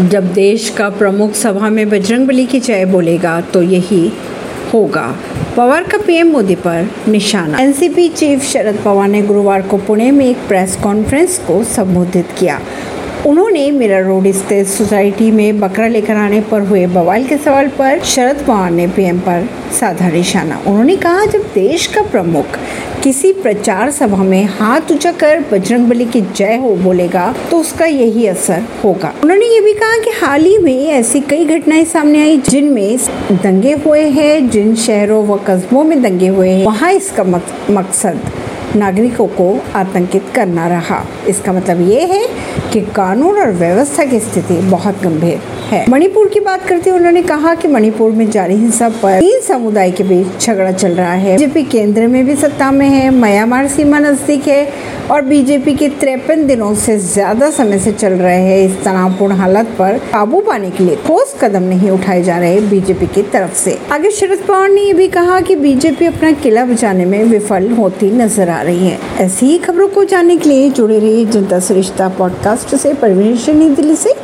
जब देश का प्रमुख सभा में बजरंग बली की जय बोलेगा तो यही होगा। पवार का पीएम मोदी पर निशाना। एनसीपी चीफ शरद पवार ने गुरुवार को पुणे में एक प्रेस कॉन्फ्रेंस को संबोधित किया। उन्होंने मेरा रोड स्थित सोसाइटी में बकरा लेकर आने पर हुए बवाल के सवाल पर शरद पवार ने पीएम पर साधा निशाना। उन्होंने कहा, जब देश का प्रमुख किसी प्रचार सभा में हाथ ऊँचा कर बजरंग बली की जय हो बोलेगा तो उसका यही असर होगा। उन्होंने ये भी कहा कि हाल ही में ऐसी कई घटनाएँ सामने आई, जिनमें दंगे हुए हैं, जिन शहरों व कस्बों में दंगे हुए हैं, वहाँ इसका मकसद नागरिकों को आतंकित करना रहा। इसका मतलब ये है कि कानून और व्यवस्था की स्थिति बहुत गंभीर है। मणिपुर की बात करते हुए उन्होंने कहा कि मणिपुर में जारी हिंसा पर तीन समुदाय के बीच झगड़ा चल रहा है। बीजेपी केंद्र में भी सत्ता में है, म्यांमार सीमा नज़दीक है और बीजेपी के तिरपन दिनों से ज़्यादा समय से चल रहे हैं इस तनावपूर्ण हालत पर काबू पाने के लिए ठोस कदम नहीं उठाए जा रहे बीजेपी की तरफ़ से। आगे शरद पवार ने ये भी कहा कि बीजेपी अपना किला बचाने में विफल होती नज़र आ रही है। ऐसी ही खबरों को जानने के लिए जुड़े रहिए जनता सरिश्ता पॉडकास्ट से परवीन दिल्ली से